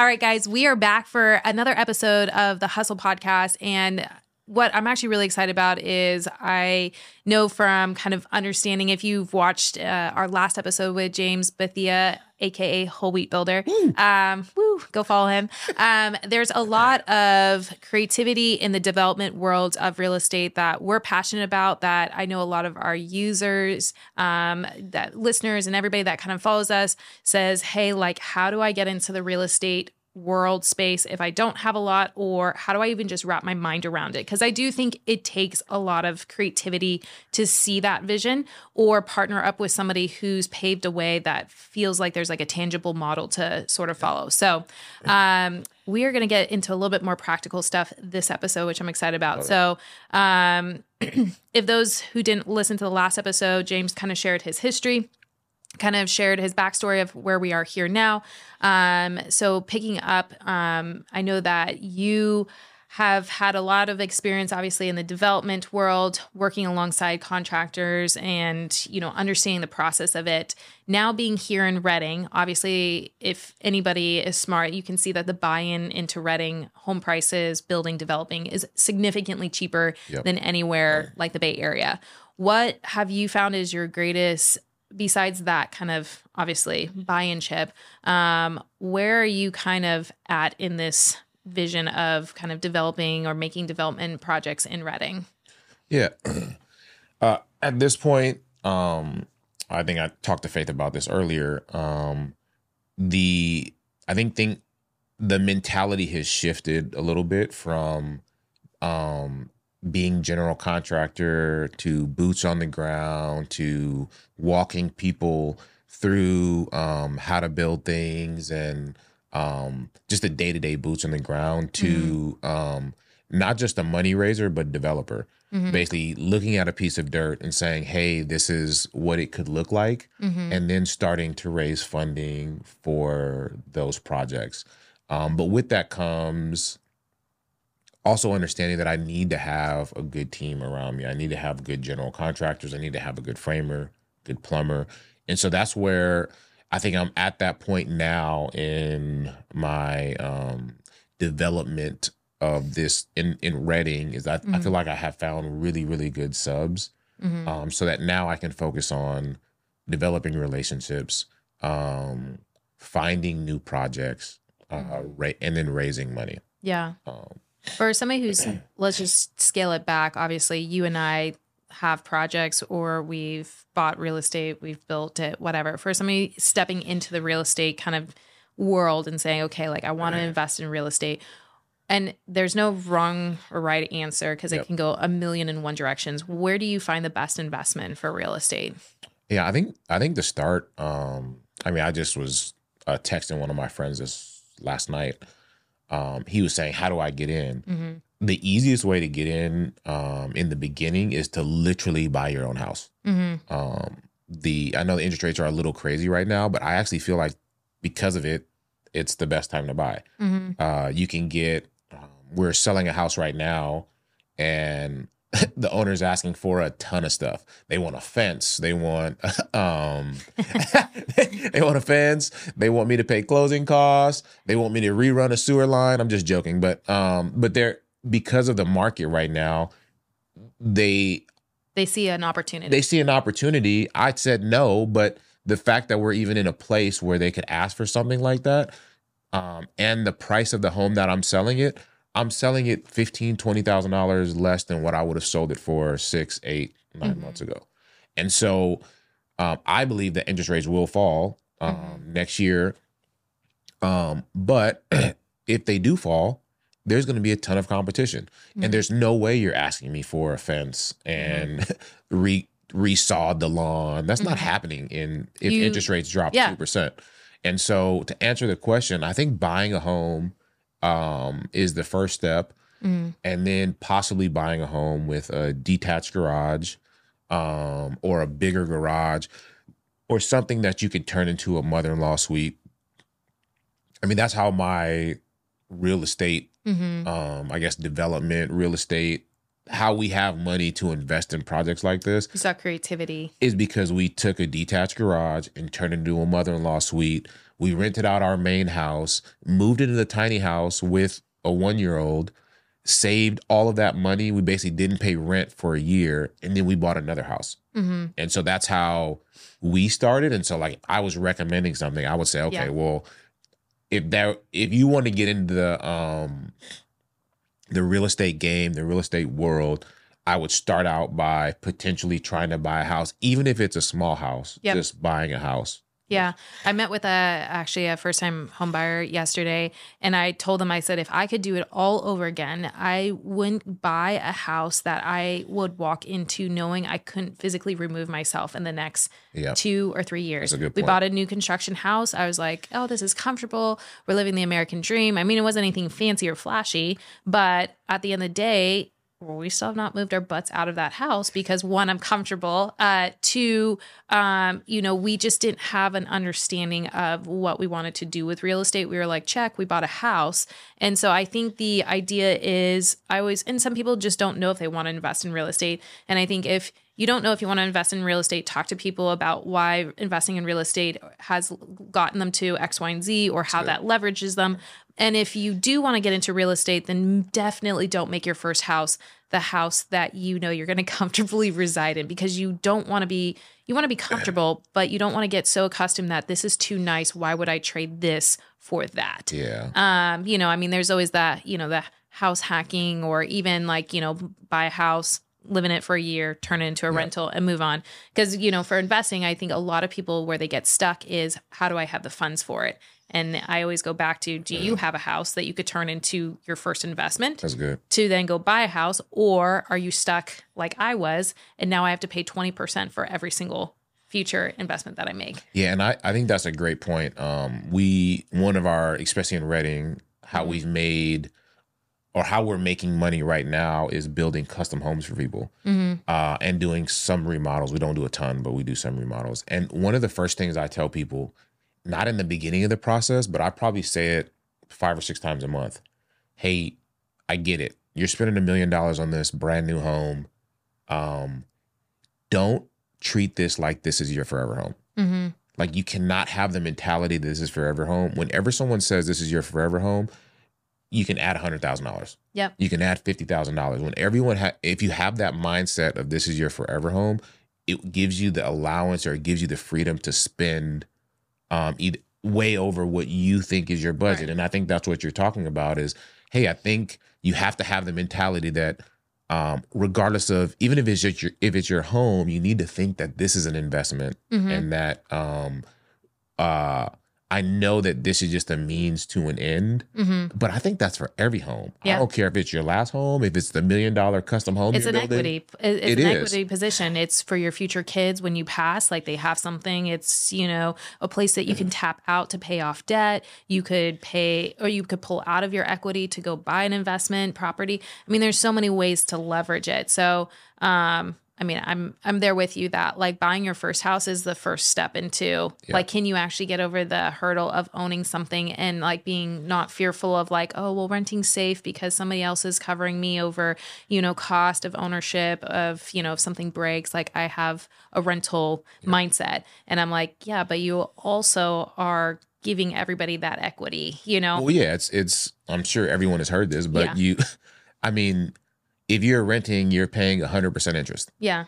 All right, guys, we are back for another episode of the Hustle Podcast. And what I'm actually really excited about is I know from kind of understanding if you've watched uh, our last episode with James Bethea, aka Whole Wheat Builder, um, woo, go follow him. Um, there's a lot of creativity in the development world of real estate that we're passionate about. That I know a lot of our users, um, that listeners, and everybody that kind of follows us says, "Hey, like, how do I get into the real estate?" World space if I don't have a lot, or how do I even just wrap my mind around it? Because I do think it takes a lot of creativity to see that vision or partner up with somebody who's paved a way that feels like there's like a tangible model to sort of follow. So, um, we are going to get into a little bit more practical stuff this episode, which I'm excited about. So, um, if those who didn't listen to the last episode, James kind of shared his history kind of shared his backstory of where we are here now. Um, so picking up, um, I know that you have had a lot of experience obviously in the development world working alongside contractors and you know understanding the process of it now being here in Redding obviously if anybody is smart you can see that the buy-in into Redding home prices building developing is significantly cheaper Yep. than anywhere like the bay area what have you found is your greatest besides that kind of obviously buy-in chip um, where are you kind of at in this vision of kind of developing or making development projects in Redding Yeah. Uh, at this point, um, I think I talked to Faith about this earlier. Um, the I think think the mentality has shifted a little bit from um, being general contractor to boots on the ground to walking people through um, how to build things and um, just the day to day boots on the ground to um, not just a money raiser but developer. Basically, looking at a piece of dirt and saying, "Hey, this is what it could look like," and then starting to raise funding for those projects. Um, but with that comes also understanding that I need to have a good team around me. I need to have good general contractors. I need to have a good framer, good plumber. And so that's where I think I'm at that point now in my um, development of this in, in Redding is I, I feel like I have found really, really good subs. Um, so that now I can focus on developing relationships, um, finding new projects, uh, ra- and then raising money. yeah Um, for somebody who's let's just scale it back obviously you and i have projects or we've bought real estate we've built it whatever for somebody stepping into the real estate kind of world and saying okay like i want to invest in real estate and there's no wrong or right answer because it can go a million in one directions where do you find the best investment for real estate Yeah, I think I think the start. Um, I mean, I just was uh, texting one of my friends this last night. Um, he was saying, "How do I get in?" mm-hmm. The easiest way to get in um, in the beginning is to literally buy your own house. Mm-hmm. Um, the I know the interest rates are a little crazy right now, but I actually feel like because of it, it's the best time to buy. Mm-hmm. Uh, you can get. Um, we're selling a house right now, and the owner's asking for a ton of stuff. They want a fence. They want um, they want a fence. They want me to pay closing costs. They want me to rerun a sewer line. I'm just joking, but um, but they're because of the market right now. They they see an opportunity they see an opportunity. I said no, but the fact that we're even in a place where they could ask for something like that, um, and the price of the home that I'm selling it, I'm selling it fifteen, twenty thousand dollars less than what I would have sold it for six, eight, nine Mhm. months ago. And so, um, I believe that interest rates will fall um, Mhm. next year. Um, but if they do fall, there's going to be a ton of competition, Mhm. and there's no way you're asking me for a fence and re resawed the lawn. That's not Mhm. happening in if You- interest rates drop Yeah. two percent. And so, to answer the question, I think buying a home um, is the first step, Mhm. and then possibly buying a home with a detached garage um, or a bigger garage or something that you could turn into a mother-in-law suite. I mean, that's how my real estate Mhm. um, I guess development, real estate how we have money to invest in projects like this You saw creativity. is because we took a detached garage and turned it into a mother-in-law suite. We rented out our main house, moved into the tiny house with a one-year-old, saved all of that money. We basically didn't pay rent for a year, and then we bought another house. hmm And so that's how we started. And so like I was recommending something, I would say, okay, Yeah. well, if that if you want to get into the um the real estate game, the real estate world, I would start out by potentially trying to buy a house, even if it's a small house, Yep. just buying a house. Yeah, I met with a actually a first time home buyer yesterday, and I told them I said if I could do it all over again, I wouldn't buy a house that I would walk into knowing I couldn't physically remove myself in the next Yeah. two or three years. That's a good we bought a new construction house. I was like, oh, this is comfortable. We're living the American dream. I mean, it wasn't anything fancy or flashy, but at the end of the day, we still have not moved our butts out of that house because one, I'm comfortable. Uh, two, um, you know, we just didn't have an understanding of what we wanted to do with real estate. We were like, check, we bought a house. And so I think the idea is I always, and some people just don't know if they want to invest in real estate. And I think if you don't know if you want to invest in real estate, talk to people about why investing in real estate has gotten them to X, Y, and Z or how that leverages them. And if you do want to get into real estate, then definitely don't make your first house the house that you know you're going to comfortably reside in because you don't want to be you want to be comfortable, but you don't want to get so accustomed that this is too nice. Why would I trade this for that? Yeah. Um, you know, I mean, there's always that, you know, the house hacking or even like, you know, buy a house, live in it for a year, turn it into a rental and move on. Because, you know, for investing, I think a lot of people where they get stuck is how do I have the funds for it? And I always go back to do you have a house that you could turn into your first investment That's good. to then go buy a house? Or are you stuck like I was and now I have to pay 20% for every single future investment that I make? Yeah, and I, I think that's a great point. Um, we one of our, especially in Redding, how Mm-hmm. we've made or how we're making money right now is building custom homes for people Mm-hmm. uh, and doing some remodels. We don't do a ton, but we do some remodels. And one of the first things I tell people, not in the beginning of the process, but I probably say it five or six times a month. Hey, I get it. You're spending a million dollars on this brand new home. Um, don't treat this like this is your forever home. Mm-hmm. Like you cannot have the mentality that this is forever home. Whenever someone says this is your forever home, you can add hundred thousand dollars. Yep. You can add fifty thousand dollars. When everyone ha- if you have that mindset of this is your forever home, it gives you the allowance or it gives you the freedom to spend um either way over what you think is your budget. Right. And I think that's what you're talking about is, hey, I think you have to have the mentality that um, regardless of even if it's just your if it's your home, you need to think that this is an investment Mhm. and that um uh I know that this is just a means to an end, Mm-hmm. but I think that's for every home. I don't care if it's your last home, if it's the million dollar custom home. it's you're an building. equity it's It an is. equity position it's for your future kids when you pass like they have something it's you know a place that you can tap out to pay off debt you could pay or you could pull out of your equity to go buy an investment property i mean there's so many ways to leverage it so um I mean, I'm I'm there with you that like buying your first house is the first step into Yeah. like can you actually get over the hurdle of owning something and like being not fearful of like oh well renting safe because somebody else is covering me over you know cost of ownership of you know if something breaks like I have a rental mindset and I'm like yeah but you also are giving everybody that equity you know Well, yeah, it's it's. I'm sure everyone has heard this, but Yeah. you, I mean, if you're renting, you're paying 100 percent interest. yeah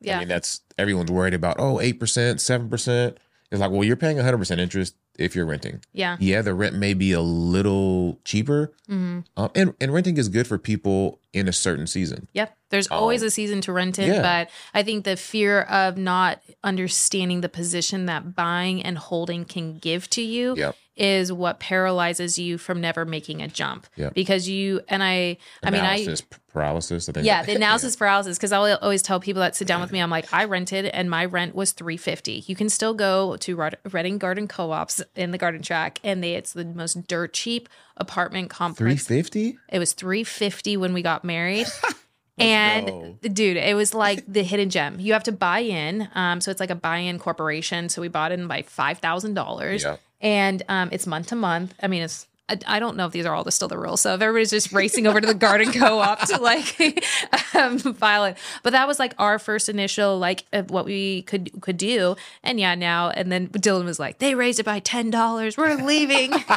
yeah I mean, that's everyone's worried about. Oh, eight percent, seven percent. It's like, well, you're paying 100 percent interest if you're renting. yeah Yeah, the rent may be a little cheaper, hmm um, and and renting is good for people in a certain season. Yep. There's Um, always a season to rent it, yeah. but I think the fear of not understanding the position that buying and holding can give to you Yep. is what paralyzes you from never making a jump. Yep. Because you and I I mean I Analysis paralysis. I think. yeah, the analysis paralysis. Because I always tell people that sit down with me, I'm like, I rented and my rent was three fifty. You can still go to Redding Garden Co-ops in the Garden Tract, and they it's the most dirt cheap apartment complex. fifty. It was three fifty when we got married. and go. dude, it was like the hidden gem. You have to buy in. Um, so it's like a buy-in corporation. So we bought in by five thousand dollars. Yeah. And um, it's month to month. I mean, it's I, I don't know if these are all the, still the rules. So if everybody's just racing over to the garden co-op to like um, file it, but that was like our first initial like of what we could could do. And yeah, now and then Dylan was like, they raised it by ten dollars. We're leaving.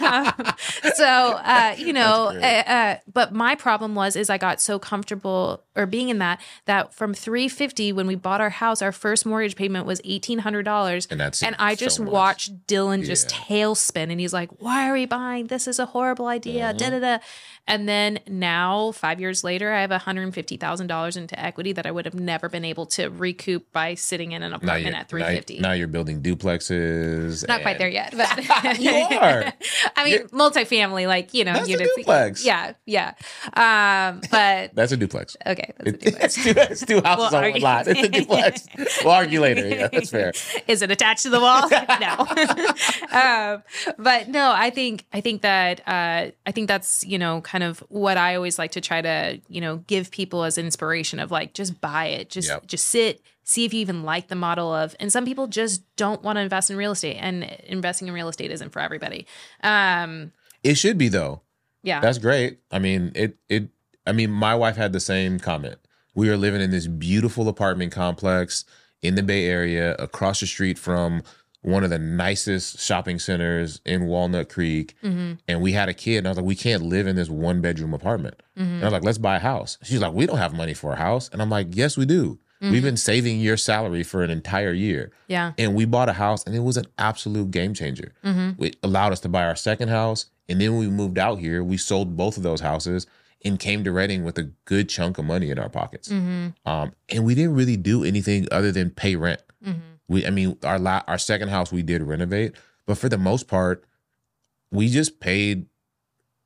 um, so uh, you know, uh, uh, but my problem was is I got so comfortable or being in that that from three fifty when we bought our house, our first mortgage payment was eighteen hundred dollars, And that's and I just much. watched Dylan just Yeah. tailspin, and he's like, "Why are we buying? This is a horrible idea." Mm-hmm. Da da da. And then now, five years later, I have one hundred fifty thousand dollars into equity that I would have never been able to recoup by sitting in an apartment at 350. now, now you're building duplexes. Not quite and- there yet, but You are. I mean, You're- multifamily, like you know, That's a duplex. Yeah, yeah. Um, but That's a duplex. okay, that's a duplex. it's, two, it's two houses We'll on one lot. It's a duplex. we'll argue later. Yeah, that's fair. Is it attached to the wall? no. um, but no, I think I think that uh, I think that's you know kind of what I always like to try to you know give people as inspiration of like just buy it, just Yep. just sit, see if you even like the model of. And some people just don't want to invest in real estate, and investing in real estate isn't for everybody. Um, It should be though. yeah, That's great. I mean, it it I mean, my wife had the same comment. We are living in this beautiful apartment complex in the Bay Area across the street from one of the nicest shopping centers in Walnut Creek. Mm-hmm. And we had a kid, and I was like, we can't live in this one bedroom apartment. And I was like, let's buy a house. She's like, we don't have money for a house. And I'm like, yes, we do. We've been saving your salary for an entire year. yeah, And we bought a house, and it was an absolute game changer. It allowed us to buy our second house. And then we moved out here, we sold both of those houses and came to Redding with a good chunk of money in our pockets. Um, and we didn't really do anything other than pay rent. We, I mean, our la- our second house we did renovate, but for the most part, we just paid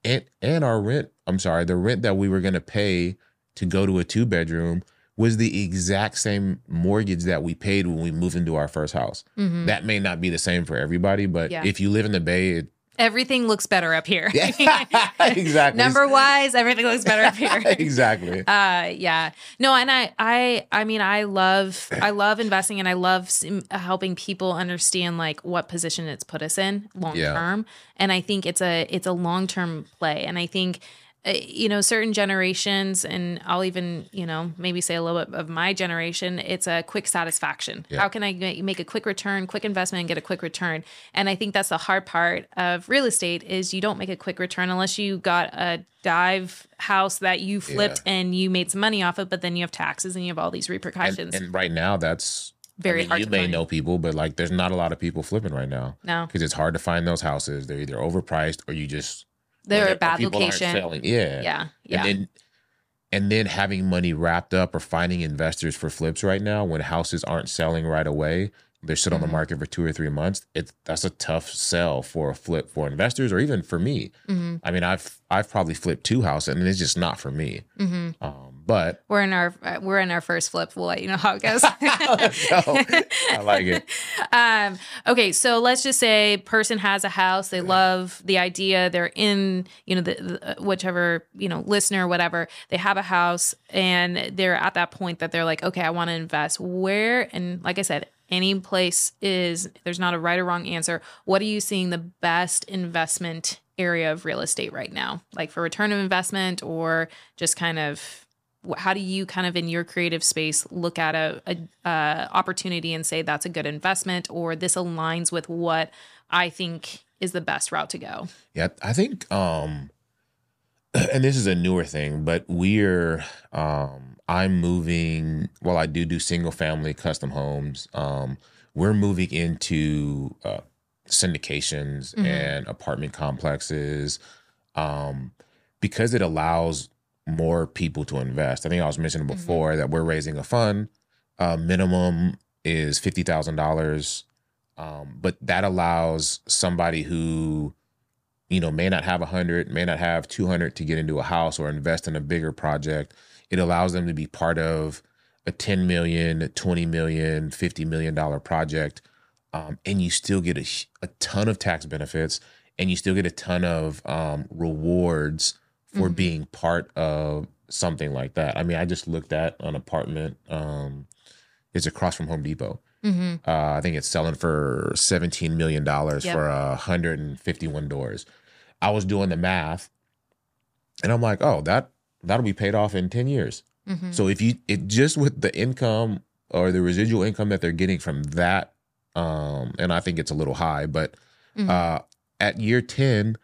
and and our rent. I'm sorry, the rent that we were gonna pay to go to a two bedroom was the exact same mortgage that we paid when we moved into our first house. Mm-hmm. That may not be the same for everybody, but Yeah. if you live in the Bay, it, everything looks better up here. Yeah, exactly. Number wise, everything looks better up here. exactly. uh yeah no and i i i mean i love i love investing and i love helping people understand like what position it's put us in long term. Yeah. and i think it's a it's a long term play and i think Uh, you know certain generations and i'll even you know maybe say a little bit of my generation it's a quick satisfaction Yeah. how can i make a quick return quick investment and get a quick return and i think that's the hard part of real estate is you don't make a quick return unless you got a dive house that you flipped and you made some money off of but then you have taxes and you have all these And, repercussions and right now, that's very I mean, hard You to may find. know people, but like, there's not a lot of people flipping right now no because it's hard to find those houses. They're either overpriced or you just they're a bad location. Yeah, yeah yeah And then and then having money wrapped up or finding investors for flips right now when houses aren't selling right away. They're sit on the Mhm. market for two or three months. It's that's a tough sell for a flip for investors or even for me. hmm I mean, I've I've probably flipped two houses and it's just not for me. hmm Um, but we're in our uh, we're in our first flip. We'll let you know how it goes. I like it. um okay so let's just say person has a house they love the idea they're in you know the, the whichever you know listener whatever they have a house and they're at that point that they're like okay i want to invest. Where and like i said any place is there's not a right or wrong answer. What are you seeing the best investment area of real estate right now? Like for return of investment or just kind of how do you kind of in your creative space look at a, a uh, opportunity and say that's a good investment or this aligns with what i think is the best route to go Yeah, I think um and this is a newer thing, but we're um I'm moving well I do do single family custom homes. Um we're moving into uh syndications Mhm. and apartment complexes um because it allows more people to invest. I think I was mentioning Mhm. before that we're raising a fund. Uh minimum is $50,000 um, but that allows somebody who you know may not have a 100 may not have 200 to get into a house or invest in a bigger project it allows them to be part of a 10 million 20 million 50 million dollar project um, and you still get a, a ton of tax benefits and you still get a ton of um, rewards for Mhm. being part of something like that i mean i just looked at an apartment um, it's across from home depot mm-hmm. uh, I think it's selling for seventeen million dollars Yep. for uh, 151 doors. I was doing the math, and I'm like, oh, that that'll be paid off in ten years. Mhm. So if you it just with the income or the residual income that they're getting from that, um, and I think it's a little high, but Mhm. uh, at year ten,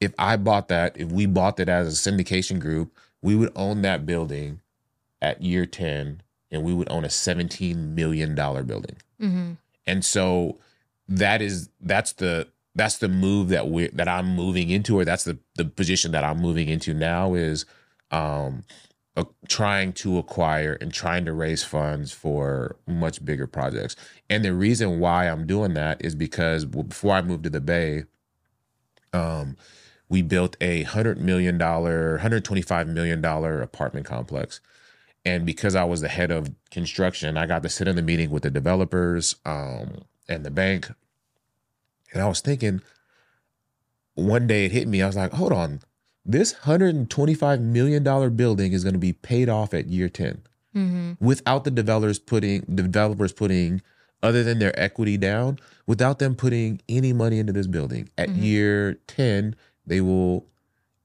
if I bought that, if we bought that as a syndication group, we would own that building at year ten, and we would own a seventeen million dollar building. Mhm. And so that is that's the that's the move that we that I'm moving into, or that's the the position that I'm moving into now is um uh, trying to acquire and trying to raise funds for much bigger projects. And the reason why I'm doing that is because well, before I moved to the Bay, um, we built a hundred million dollar, hundred twenty five million dollar apartment complex. And because I was the head of construction, I got to sit in the meeting with the developers um, and the bank. And I was thinking, one day it hit me. I was like, hold on, this $125 million building is going to be paid off at year 10 Mhm. without the developers putting developers putting other than their equity down, without them putting any money into this building. At Mhm. year 10, they will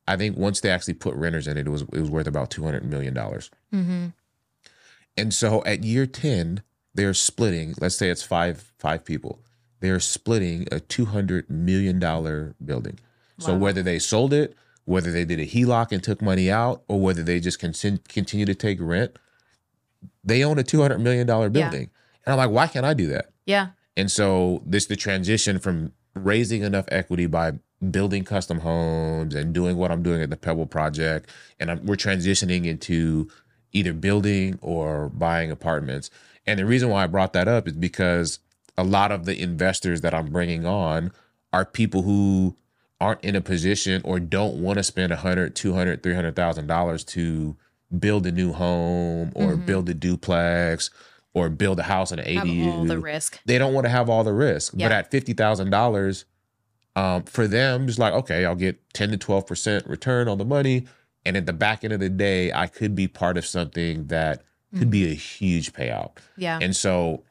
I think once they actually put renters in it, it was it was worth about 200 million dollars. Mhm. And so at year 10, they're splitting, let's say it's five five people. They're splitting a 200 million dollar building. So whether they sold it, whether they did a HELOC and took money out, or whether they just con- continue to take rent, they own a 200 million dollar Yeah. building. And I'm like, why can't I do that? Yeah. And so this the transition from raising enough equity by building custom homes and doing what I'm doing at the Pebble project, and I'm, we're transitioning into either building or buying apartments. And the reason why I brought that up is because a lot of the investors that I'm bringing on are people who aren't in a position or don't want to spend a hundred, two hundred, three hundred thousand dollars to build a new home or Mhm. build a duplex or build a house in an Have all the risk. they don't want to have all the risk. But at fifty thousand dollars, um, for them, it's like okay, I'll get ten to twelve percent return on the money, and at the back end of the day, I could be part of something that could be a huge payout. Yeah. And so,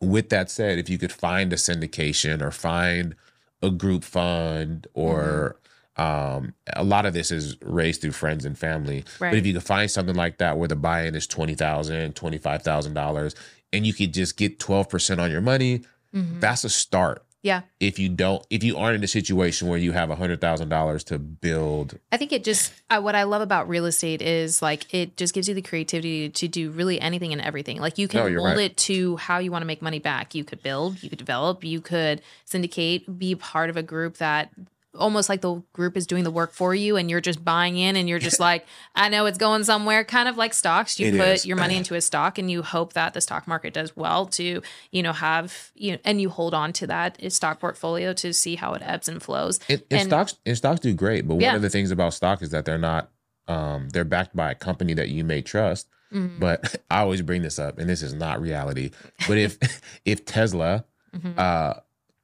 with that said, if you could find a syndication or find a group fund or um, a lot of this is raised through friends and family. Right. But if you could find something like that where the buy-in is twenty thousand, twenty-five thousand dollars, $25,000, and you could just get twelve percent on your money, Mhm. that's a start. Yeah. If you don't, if you aren't in a situation where you have a hundred thousand dollars to build, I think it just uh, what I love about real estate is like it just gives you the creativity to do really anything and everything. Like you can you're mold right. it to how you want to make money back. You could build, you could develop, you could syndicate, be part of a group that almost like the group is doing the work for you and you're just buying in and you're just like I know it's going somewhere kind of like stocks you It put is. your money into a stock and you hope that the stock market does well to you know have you know and you hold on to that stock portfolio to see how it ebbs and flows and, and stocks and stocks do great. But Yeah. one of the things about stock is that they're not, um, they're backed by a company that you may trust. Mhm. But I always bring this up, and this is not reality. But if if Tesla Mhm. uh,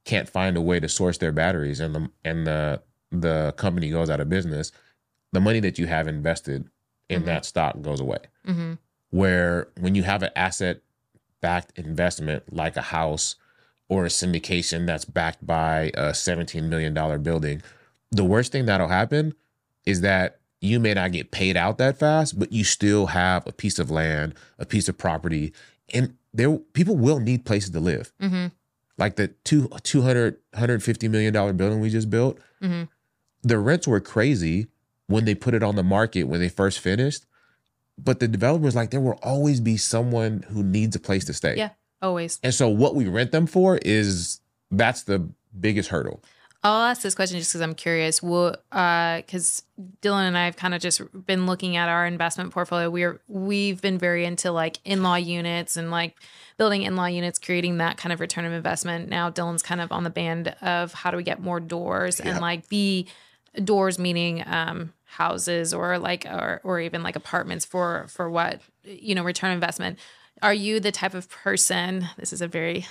can't find a way to source their batteries, and the and the the company goes out of business, the money that you have invested in Mhm. that stock goes away. Mhm. Where when you have an asset backed investment like a house or a syndication that's backed by a $17 million building, the worst thing that'll happen is that you may not get paid out that fast, but you still have a piece of land, a piece of property, and there people will need places to live. Mhm. Like the two 200 150 million dollar building we just built, Mhm. the rents were crazy when they put it on the market when they first finished. But the developers like there will always be someone who needs a place to stay. Yeah. always And so what we rent them for is that's the biggest hurdle. I'll ask this question just because I'm curious. Well, because Dylan and I have kind of just been looking at our investment portfolio. We're we've been very into like in-law units and like building in-law units, creating that kind of return of investment. Now Dylan's kind of on the band of how do we get more doors Yeah. and like be doors meaning um houses or like or or even like apartments for for what you know return investment are you the type of person this is a very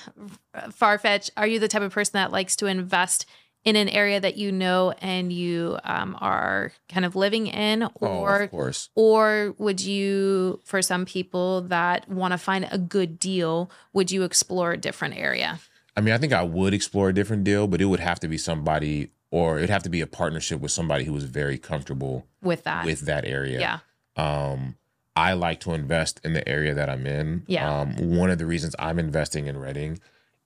far fetched are you the type of person that likes to invest in an area that you know and you um, are kind of living in oh, or of course. or would you for some people that want to find a good deal would you explore a different area I mean, I think I would explore a different deal, but it would have to be somebody or it'd have to be a partnership with somebody who was very comfortable with that. with that area. yeah. Um, I like to invest in the area that I'm in. Yeah. Um, one of the reasons I'm investing in Redding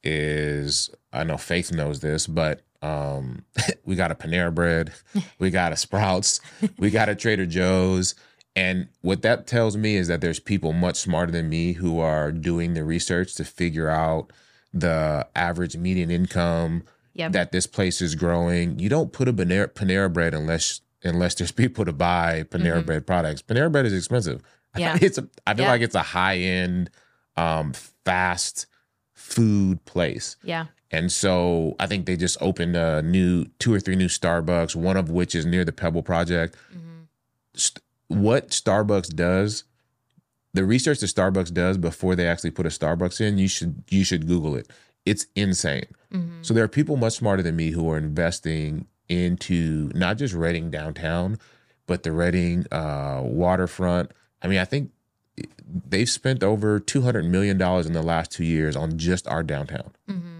is I know Faith knows this, but um, we got a Panera Bread, we got a Sprouts, we got a Trader Joe's. And what that tells me is that there's people much smarter than me who are doing the research to figure out the average median income Yep. that this place is growing. You don't put a Panera, Panera Bread unless unless there's people to buy Panera Mhm. Bread products. Panera Bread is expensive. Yeah. it's a, I feel Yeah. like it's a high end, um, fast food place. yeah. And so I think they just opened a new two or three new Starbucks, one of which is near the Pebble Project. hmm St- what Starbucks does, the research that Starbucks does before they actually put a Starbucks in, you should you should Google it. It's insane. hmm So there are people much smarter than me who are investing into not just Redding downtown, but the Redding uh, waterfront. I mean, I think they've spent over two hundred million dollars in the last two years on just our downtown. hmm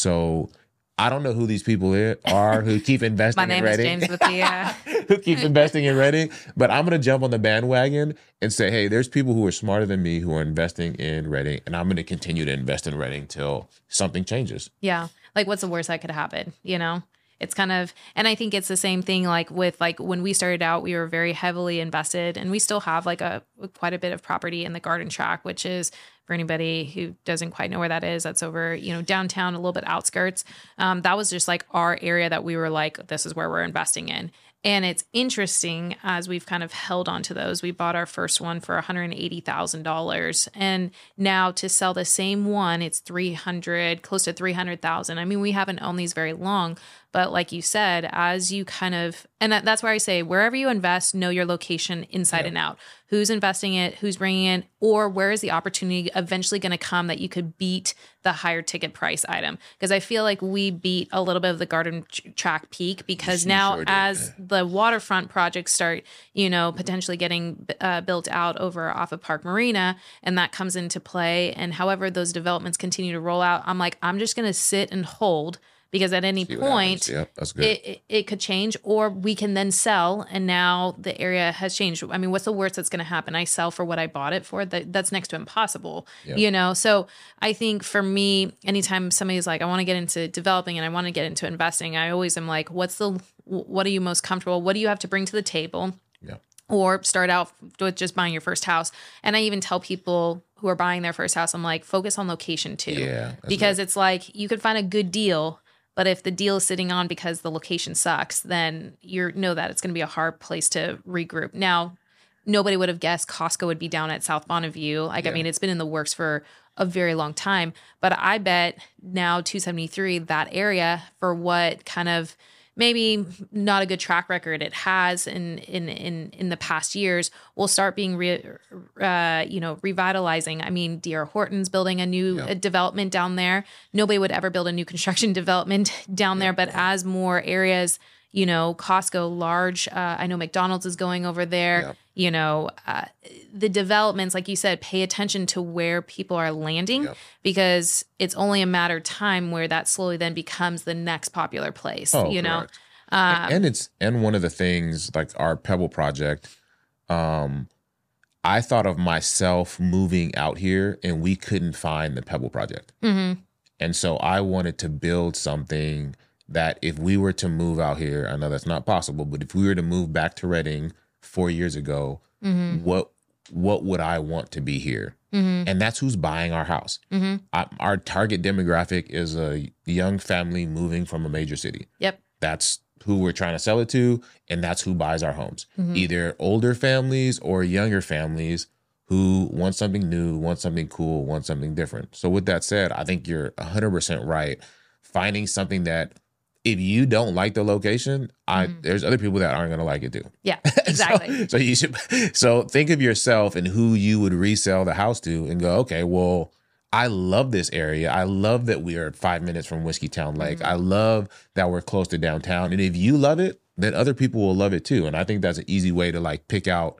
So I don't know who these people are who keep investing My in name is James with the. Uh, who keep investing in Redding, but I'm gonna jump on the bandwagon and say, hey, there's people who are smarter than me who are investing in Redding, and I'm gonna continue to invest in Redding till something changes. Yeah. Like what's the worst that could happen, you know? It's kind of and I think it's the same thing like with like when we started out we were very heavily invested and we still have like a quite a bit of property in the garden tract which is for anybody who doesn't quite know where that is that's over you know downtown a little bit outskirts um, that was just like our area that we were like this is where we're investing in and it's interesting as we've kind of held on to those. We bought our first one for $180,000 and now to sell the same one it's 300 close to 300,000. I mean we haven't owned these very long, but like you said as you kind of and that, that's where I say wherever you invest know your location inside Yeah. and out. Who's investing it, who's bringing it or where is the opportunity eventually going to come that you could beat the higher ticket price item because I feel like we beat a little bit of the garden tr- track peak because now sure as the waterfront projects start, you know, potentially getting uh, built out over off of Park Marina, and that comes into play. And however those developments continue to roll out, I'm like, I'm just going to sit and hold because at any point, Yep, that's good. it, it, it could change, or we can then sell, and now the area has changed. I mean, what's the worst that's going to happen? I sell for what I bought it for. That that's next to impossible, Yeah. you know. So I think for me, anytime somebody's like, I want to get into developing and I want to get into investing, I always am like, what's the what are you most comfortable? What do you have to bring to the table? Yeah. Or start out with just buying your first house. And I even tell people who are buying their first house, I'm like, focus on location too yeah, because it's like you could find a good deal but if the deal is sitting on because the location sucks then you know that it's going to be a hard place to regroup. Now nobody would have guessed costco would be down at south Bonnyview like i mean it's been in the works for a very long time. But i bet now 273 that area for what kind of maybe not a good track record it has in in in in the past years will start being re, uh, you know revitalizing. I mean, DR Horton's building a new Yeah. uh, development down there. Nobody would ever build a new construction development down there, but as more areas, you know, Costco, large. Uh, I know McDonald's is going over there. Yep. You know, uh, the developments, like you said, pay attention to where people are landing Yep. because it's only a matter of time where that slowly then becomes the next popular place. Oh, you know, um, and it's and one of the things like our Pebble project, um, I thought of myself moving out here and we couldn't find the Pebble project. mhm. And so I wanted to build something that if we were to move out here, I know that's not possible, but if we were to move back to Redding four years ago, Mhm. what what would I want to be here? Mhm. And that's who's buying our house. Mhm. I, our target demographic is a young family moving from a major city. Yep. That's who we're trying to sell it to, and that's who buys our homes. Mhm. Either older families or younger families who want something new, want something cool, want something different. So, with that said, I think you're 100% right. Finding something that if you don't like the location, I Mhm. there's other people that aren't going to like it too. Yeah, So- exactly. So, you should so think of yourself and who you would resell the house to and go, okay, well, I love this area. I love that we are five minutes from Whiskeytown Lake. Mhm. I love that we're close to downtown. And if you love it, then other people will love it too. And I think that's an easy way to like pick out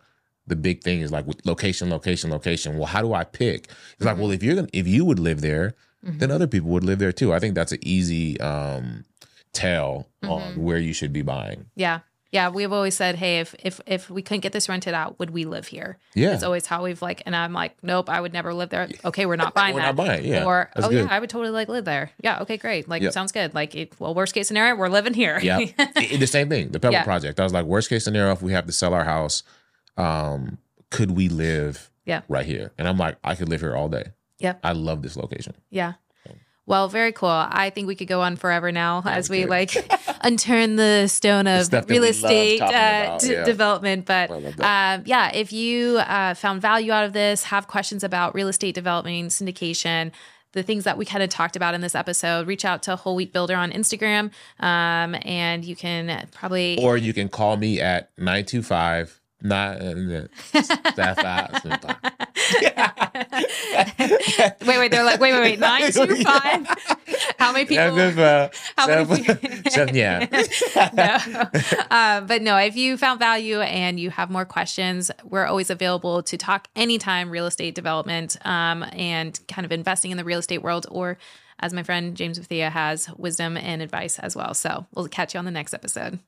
the big thing is like location, location, location. Well, how do I pick? It's like, Mhm. well, if you're gonna if you would live there, then other people would live there too. I think that's an easy um tell Mm-hmm. on where you should be buying. Yeah. Yeah, we've always said, hey, if if if we couldn't get this rented out, would we live here? Yeah. It's always how we've like, and I'm like, nope, I would never live there. Okay, we're not buying that. We're that. not buying, yeah. Or That's oh good. yeah, I would totally like live there. Yeah. Okay, great. Like Yep. sounds good. Like, it, well, worst case scenario, we're living here. Yeah. The same thing. The Pebble Yeah. Project. I was like, worst case scenario, if we have to sell our house, um, could we live Yeah. right here? And I'm like, I could live here all day. Yep. I love this location. Yeah. Well, very cool. I think we could go on forever now as we could. like unturn the stone of that real estate uh, about, d- yeah. development. But um, yeah, if you uh, found value out of this, have questions about real estate development, syndication, the things that we kind of talked about in this episode, reach out to Whole Wheat Builder on Instagram, um, and you can probably Or you can call me at 925 nine, that fast. wait, wait. They're like, wait, wait, wait. Nine two five. How many people? How many people? yeah. no. Uh, but no, if you found value and you have more questions, we're always available to talk anytime real estate development um, and kind of investing in the real estate world, or as my friend James Bethea has, wisdom and advice as well. So we'll catch you on the next episode.